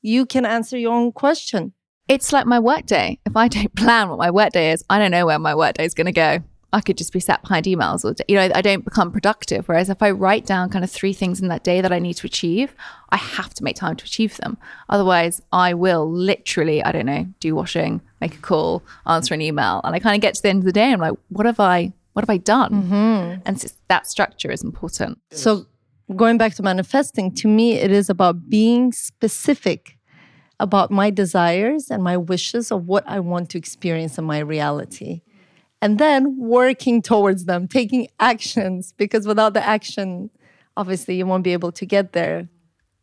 You can answer your own question it's like my workday. If I don't plan what my workday is, I don't know where my workday is going to go. I could just be sat behind emails or you know I don't become productive. Whereas if I write down kind of three things in that day that I need to achieve, I have to make time to achieve them. Otherwise, I will literally I don't know do washing, make a call, answer an email, and I kind of get to the end of the day. And I'm like, what have I what have I done? Mm-hmm. And that structure is important. So going back to manifesting, to me, it is about being specific about my desires and my wishes of what I want to experience in my reality. And then working towards them, taking actions, because without the action, obviously you won't be able to get there.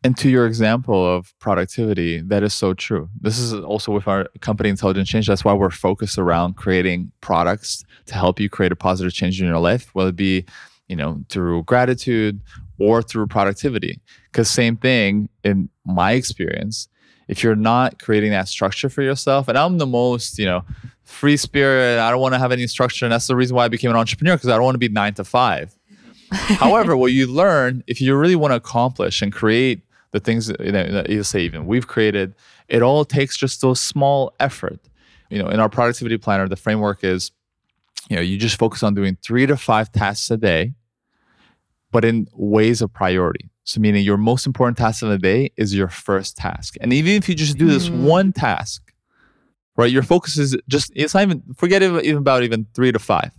And to your example of productivity, that is so true. This is also with our company Intelligent Change. That's why we're focused around creating products to help you create a positive change in your life, whether it be, you know, through gratitude or through productivity. Because same thing in my experience, if you're not creating that structure for yourself, and I'm the most, you know, free spirit, I don't want to have any structure. And that's the reason why I became an entrepreneur because I don't want to be nine to five. However, what you learn, if you really want to accomplish and create the things you know, that you say, even we've created, it all takes just those small effort. You know, in our productivity planner, the framework is, you know, you just focus on doing three to five tasks a day, but in ways of priority. So, meaning your most important task of the day is your first task. And even if you just do this mm. one task, right, your focus is just, it's not even, forget even about even three to five.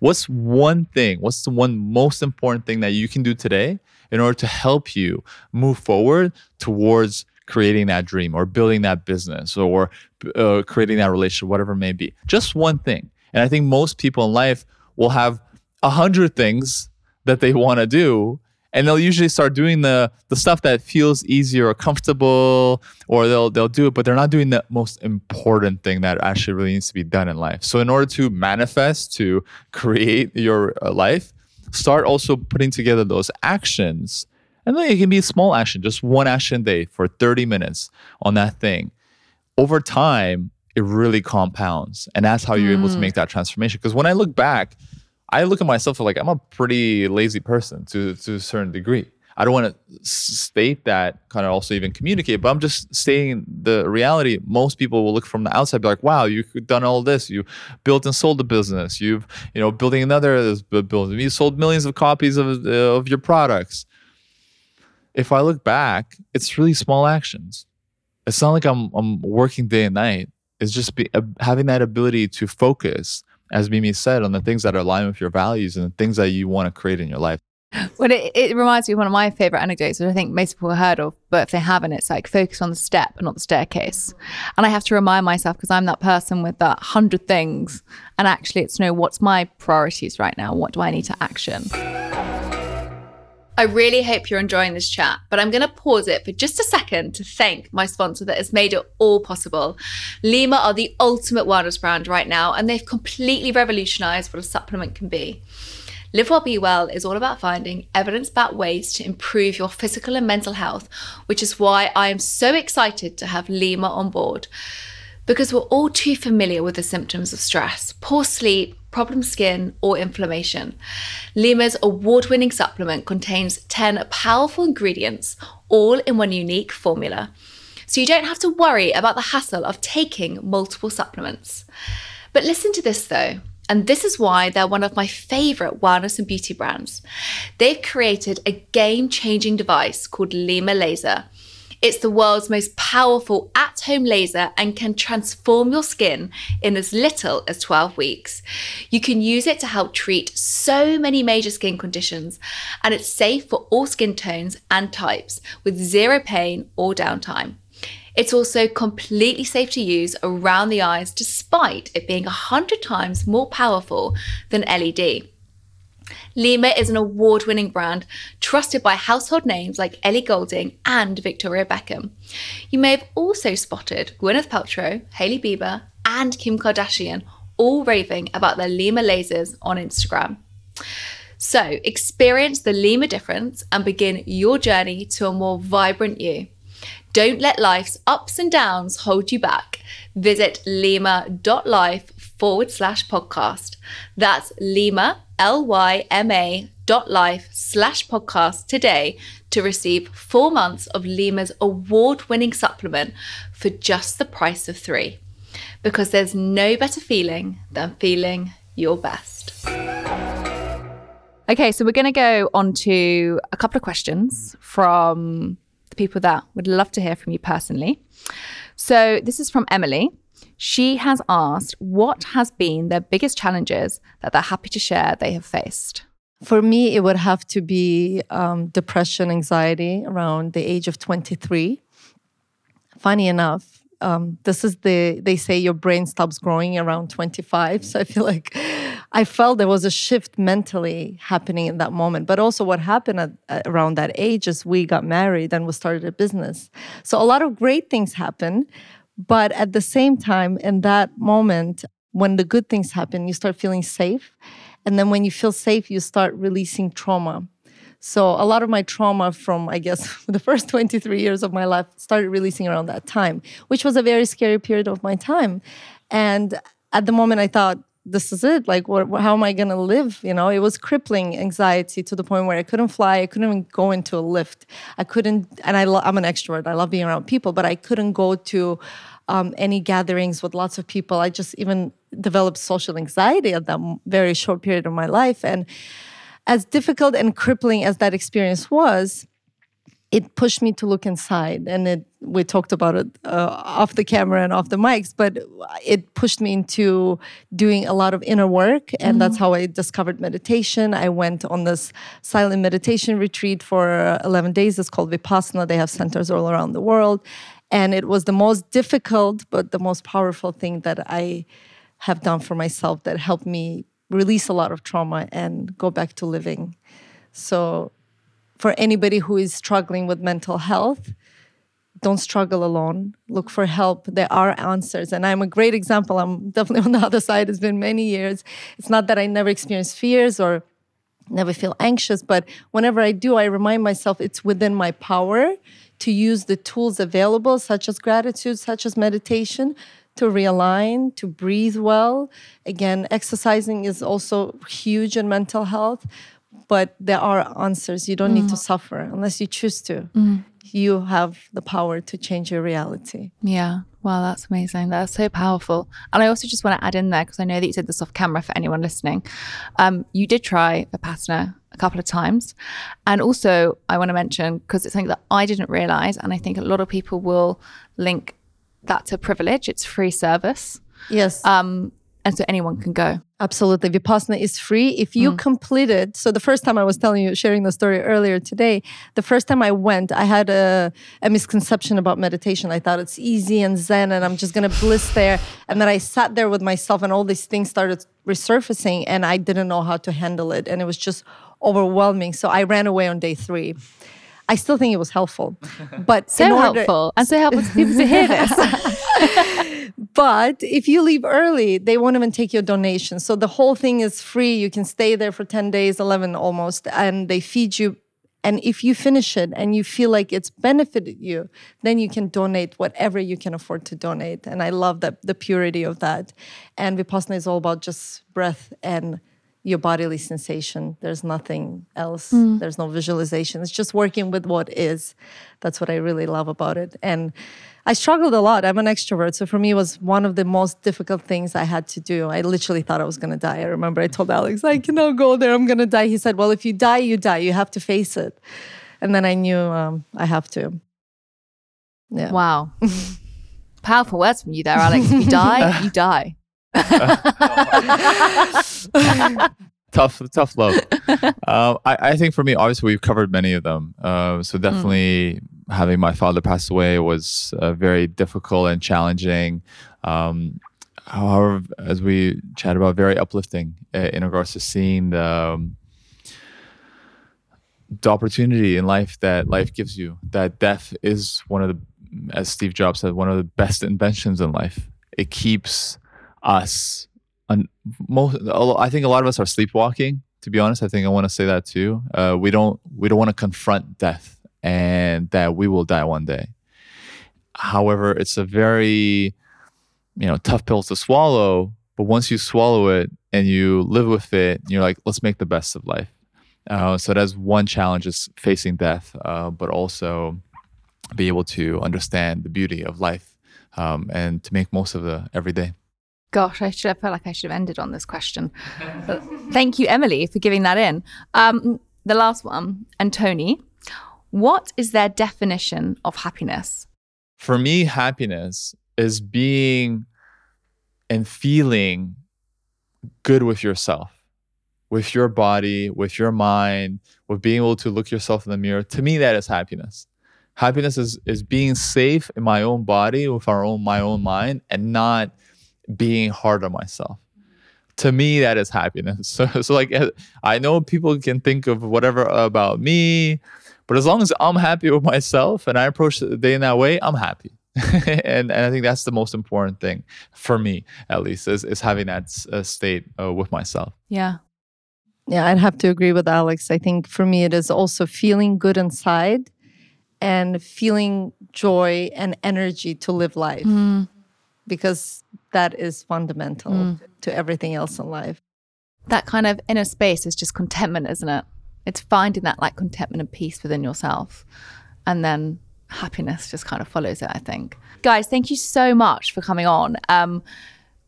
What's one thing, what's the one most important thing that you can do today in order to help you move forward towards creating that dream or building that business or uh, creating that relationship, whatever it may be? Just one thing. And I think most people in life will have a hundred things that they want to do and they'll usually start doing the the stuff that feels easier or comfortable or they'll they'll do it but they're not doing the most important thing that actually really needs to be done in life so in order to manifest to create your uh, life start also putting together those actions and then it can be a small action just one action a day for 30 minutes on that thing over time it really compounds and that's how you're mm. able to mm. make that transformation because when i look back I look at myself like I'm a pretty lazy person to to a certain degree. I don't want to state that, kind of also even communicate, but I'm just stating the reality. Most people will look from the outside, be like, "Wow, you've done all this. You built and sold a business. You've, you know, building another building. You sold millions of copies of uh, of your products." If I look back, it's really small actions. It's not like I'm I'm working day and night. It's just be, uh, having that ability to focus as Mimi said, on the things that are aligned with your values and the things that you want to create in your life. Well, it, it reminds me of one of my favorite anecdotes, which I think most people heard of, but if they haven't, it's like focus on the step and not the staircase. And I have to remind myself because I'm that person with that hundred things, and actually, it's know what's my priorities right now. What do I need to action? I really hope you're enjoying this chat, but I'm going to pause it for just a second to thank my sponsor that has made it all possible. LYMA are the ultimate wellness brand right now, and they've completely revolutionized what a supplement can be. Live Well Be Well is all about finding evidence backed ways to improve your physical and mental health, which is why I am so excited to have LYMA on board. Because we're all too familiar with the symptoms of stress, poor sleep, problem skin, or inflammation. LYMA's award winning supplement contains 10 powerful ingredients, all in one unique formula. So you don't have to worry about the hassle of taking multiple supplements. But listen to this though. And this is why they're one of my favorite wellness and beauty brands. They've created a game changing device called LYMA Laser. It's the world's most powerful at home laser and can transform your skin in as little as 12 weeks. You can use it to help treat so many major skin conditions, and it's safe for all skin tones and types with zero pain or downtime. It's also completely safe to use around the eyes despite it being 100 times more powerful than LED. LYMA is an award winning brand trusted by household names like Ellie Goulding and Victoria Beckham. You may have also spotted Gwyneth Paltrow, Hailey Bieber, and Kim Kardashian all raving about their LYMA lasers on Instagram. So, experience the LYMA difference and begin your journey to a more vibrant you. Don't let life's ups and downs hold you back. Visit lyma.life forward slash podcast. That's lyma, L Y M A dot life slash podcast today to receive four months of LYMA's award winning supplement for just the price of three. Because there's no better feeling than feeling your best. Okay, so we're going to go on to a couple of questions from the people that would love to hear from you personally. So this is from Emily. She has asked what has been their biggest challenges that they're happy to share they have faced. For me, it would have to be um, depression, anxiety around the age of 23. Funny enough, um, this is the, they say your brain stops growing around 25. So I feel like I felt there was a shift mentally happening in that moment. But also, what happened at, around that age is we got married and we started a business. So a lot of great things happened. But at the same time, in that moment, when the good things happen, you start feeling safe. And then when you feel safe, you start releasing trauma. So a lot of my trauma from, I guess, the first 23 years of my life started releasing around that time, which was a very scary period of my time. And at the moment, I thought, this is it. Like, what, how am I going to live? You know, it was crippling anxiety to the point where I couldn't fly. I couldn't even go into a lift. I couldn't, and I lo- I'm an extrovert. I love being around people, but I couldn't go to um, any gatherings with lots of people. I just even developed social anxiety at that very short period of my life. And as difficult and crippling as that experience was, it pushed me to look inside and it we talked about it uh, off the camera and off the mics but it pushed me into doing a lot of inner work and mm-hmm. that's how i discovered meditation. I went on this silent meditation retreat for 11 days. It's called vipassana. They have centers all around the world. And it was the most difficult but the most powerful thing that i have done for myself that helped me release a lot of trauma and go back to living. So for anybody who is struggling with mental health, don't struggle alone. Look for help. There are answers. And I'm a great example. I'm definitely on the other side. It's been many years. It's not that I never experience fears or never feel anxious, but whenever I do, I remind myself it's within my power to use the tools available, such as gratitude, such as meditation, to realign, to breathe well. Again, exercising is also huge in mental health but there are answers. You don't mm. need to mm. suffer unless you choose to. Mm. You have the power to change your reality. Yeah. Wow, that's amazing. That's so powerful. And I also just want to add in there because I know that you did this off camera for anyone listening. Um, you did try Vipassana a couple of times. And also, I want to mention because it's something that I didn't realize, and I think a lot of people will link that to privilege. It's free service. Yes. Um, and so anyone can go. Absolutely. Vipassana is free. If you Mm. complete it, so the first time I was telling you, sharing the story earlier today, the first time I went, I had a, a misconception about meditation. I thought it's easy and zen and I'm just going to bliss there. And then I sat there with myself and all these things started resurfacing and I didn't know how to handle it. And it was just overwhelming. So I ran away on day three. I still think it was helpful. But So order- helpful and so helpful to people to hear this. But if you leave early, they won't even take your donation. So the whole thing is free. You can stay there for 10 days, 11 almost, and they feed you. And if you finish it and you feel like it's benefited you, then you can donate whatever you can afford to donate. And I love that the purity of that. And Vipassana is all about just breath and your bodily sensation. There's nothing else. Mm. There's no visualization. It's just working with what is. That's what I really love about it. And I struggled a lot. I'm an extrovert. So for me, it was one of the most difficult things I had to do. I literally thought I was going to die. I remember I told Alex, I cannot go there. I'm going to die. He said, Well, if you die, you die. You have to face it. And then I knew um, I have to. Yeah. wow. Powerful words from you there, Alex. If you die, you die. tough, tough love. um, I, I think for me, obviously, we've covered many of them. Uh, so definitely having my father pass away was uh, very difficult and challenging. Um, however, as we chat about, very uplifting uh, in regards to seeing the um, the opportunity in life that life gives you. That death is one of the, as Steve Jobs said, one of the best inventions in life. It keeps us. Un, most, I think a lot of us are sleepwalking. To be honest, I think I want to say that too. Uh, we don't we don't want to confront death and that we will die one day. However, it's a very you know tough pill to swallow. But once you swallow it and you live with it, you're like, let's make the best of life. Uh, so that's one challenge is facing death, uh, but also be able to understand the beauty of life um, and to make most of the everyday. Gosh, I should have felt like I should have ended on this question. Thank you, Emily, for giving that in. Um, the last one, and Tony, what is their definition of happiness? For me, happiness is being and feeling good with yourself, with your body, with your mind, with being able to look yourself in the mirror. To me, that is happiness. Happiness is is being safe in my own body, with our own my own mind, and not being hard on myself. To me, that is happiness. So, so like I know people can think of whatever about me, but as long as I'm happy with myself and I approach the day in that way, I'm happy. and, and I think that's the most important thing for me, at least, is, is having that s- uh, state uh, with myself. Yeah. Yeah, I'd have to agree with Alex. I think for me, it is also feeling good inside and feeling joy and energy to live life because that is fundamental to everything else in life. That kind of inner space is just contentment, isn't it? It's finding that like contentment and peace within yourself. And then happiness just kind of follows it, I think. Guys, thank you so much for coming on. Um,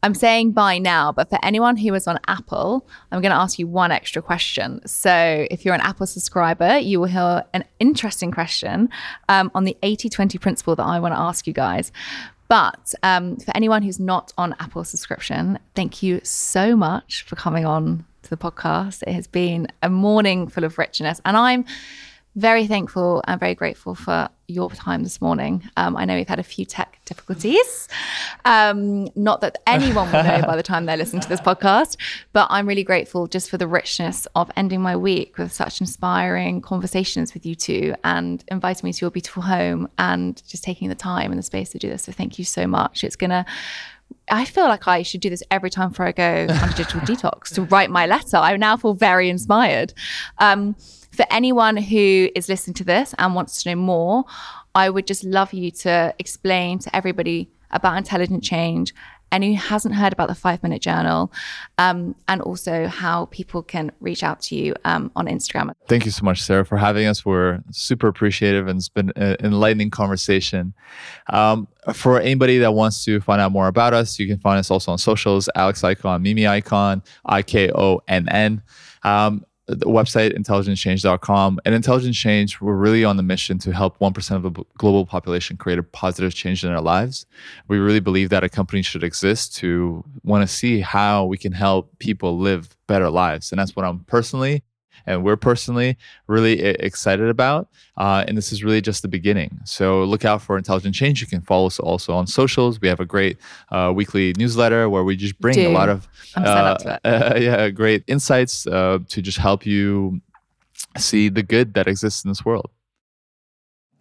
I'm saying bye now, but for anyone who is on Apple, I'm going to ask you one extra question. So, if you're an Apple subscriber, you will hear an interesting question um, on the 80 20 principle that I want to ask you guys. But um, for anyone who's not on Apple subscription, thank you so much for coming on to the podcast. It has been a morning full of richness, and I'm very thankful and very grateful for your time this morning. Um, I know we've had a few tech difficulties. Um, not that anyone will know by the time they listen to this podcast, but I'm really grateful just for the richness of ending my week with such inspiring conversations with you two and inviting me to your beautiful home and just taking the time and the space to do this. So thank you so much. It's going to I feel like I should do this every time before I go on digital detox to write my letter. I now feel very inspired. Um, for anyone who is listening to this and wants to know more, I would just love you to explain to everybody about intelligent change and who hasn't heard about the five minute journal um, and also how people can reach out to you um, on Instagram. Thank you so much, Sarah, for having us. We're super appreciative and it's been an enlightening conversation. Um, for anybody that wants to find out more about us, you can find us also on socials Alex Ikonn, Mimi Ikonn, I K O N N. The website intelligentchange.com. and Intelligence change we're really on the mission to help 1% of the global population create a positive change in their lives we really believe that a company should exist to want to see how we can help people live better lives and that's what i'm personally and we're personally really excited about. Uh, and this is really just the beginning. So look out for Intelligent Change. You can follow us also on socials. We have a great uh, weekly newsletter where we just bring Do. a lot of uh, yeah, great insights uh, to just help you see the good that exists in this world.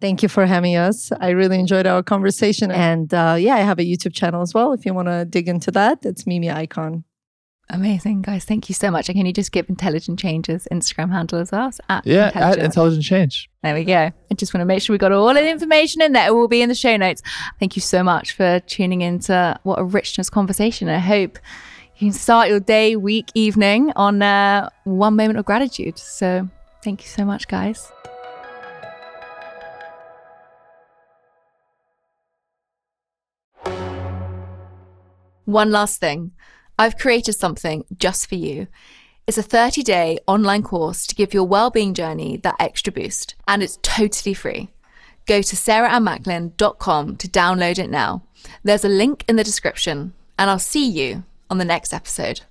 Thank you for having us. I really enjoyed our conversation. And uh, yeah, I have a YouTube channel as well. If you want to dig into that, it's Mimi Ikonn. Amazing, guys. Thank you so much. And can you just give Intelligent Change's Instagram handle as well? at yeah, Intelligent. at Intelligent Change. There we go. I just want to make sure we got all the information in there. It will be in the show notes. Thank you so much for tuning into what a richness conversation. I hope you can start your day, week, evening on uh, one moment of gratitude. So thank you so much, guys. One last thing. I've created something just for you. It's a 30 day online course to give your well-being journey that extra boost, and it's totally free. Go to sarahannmacklin.com to download it now. There's a link in the description, and I'll see you on the next episode.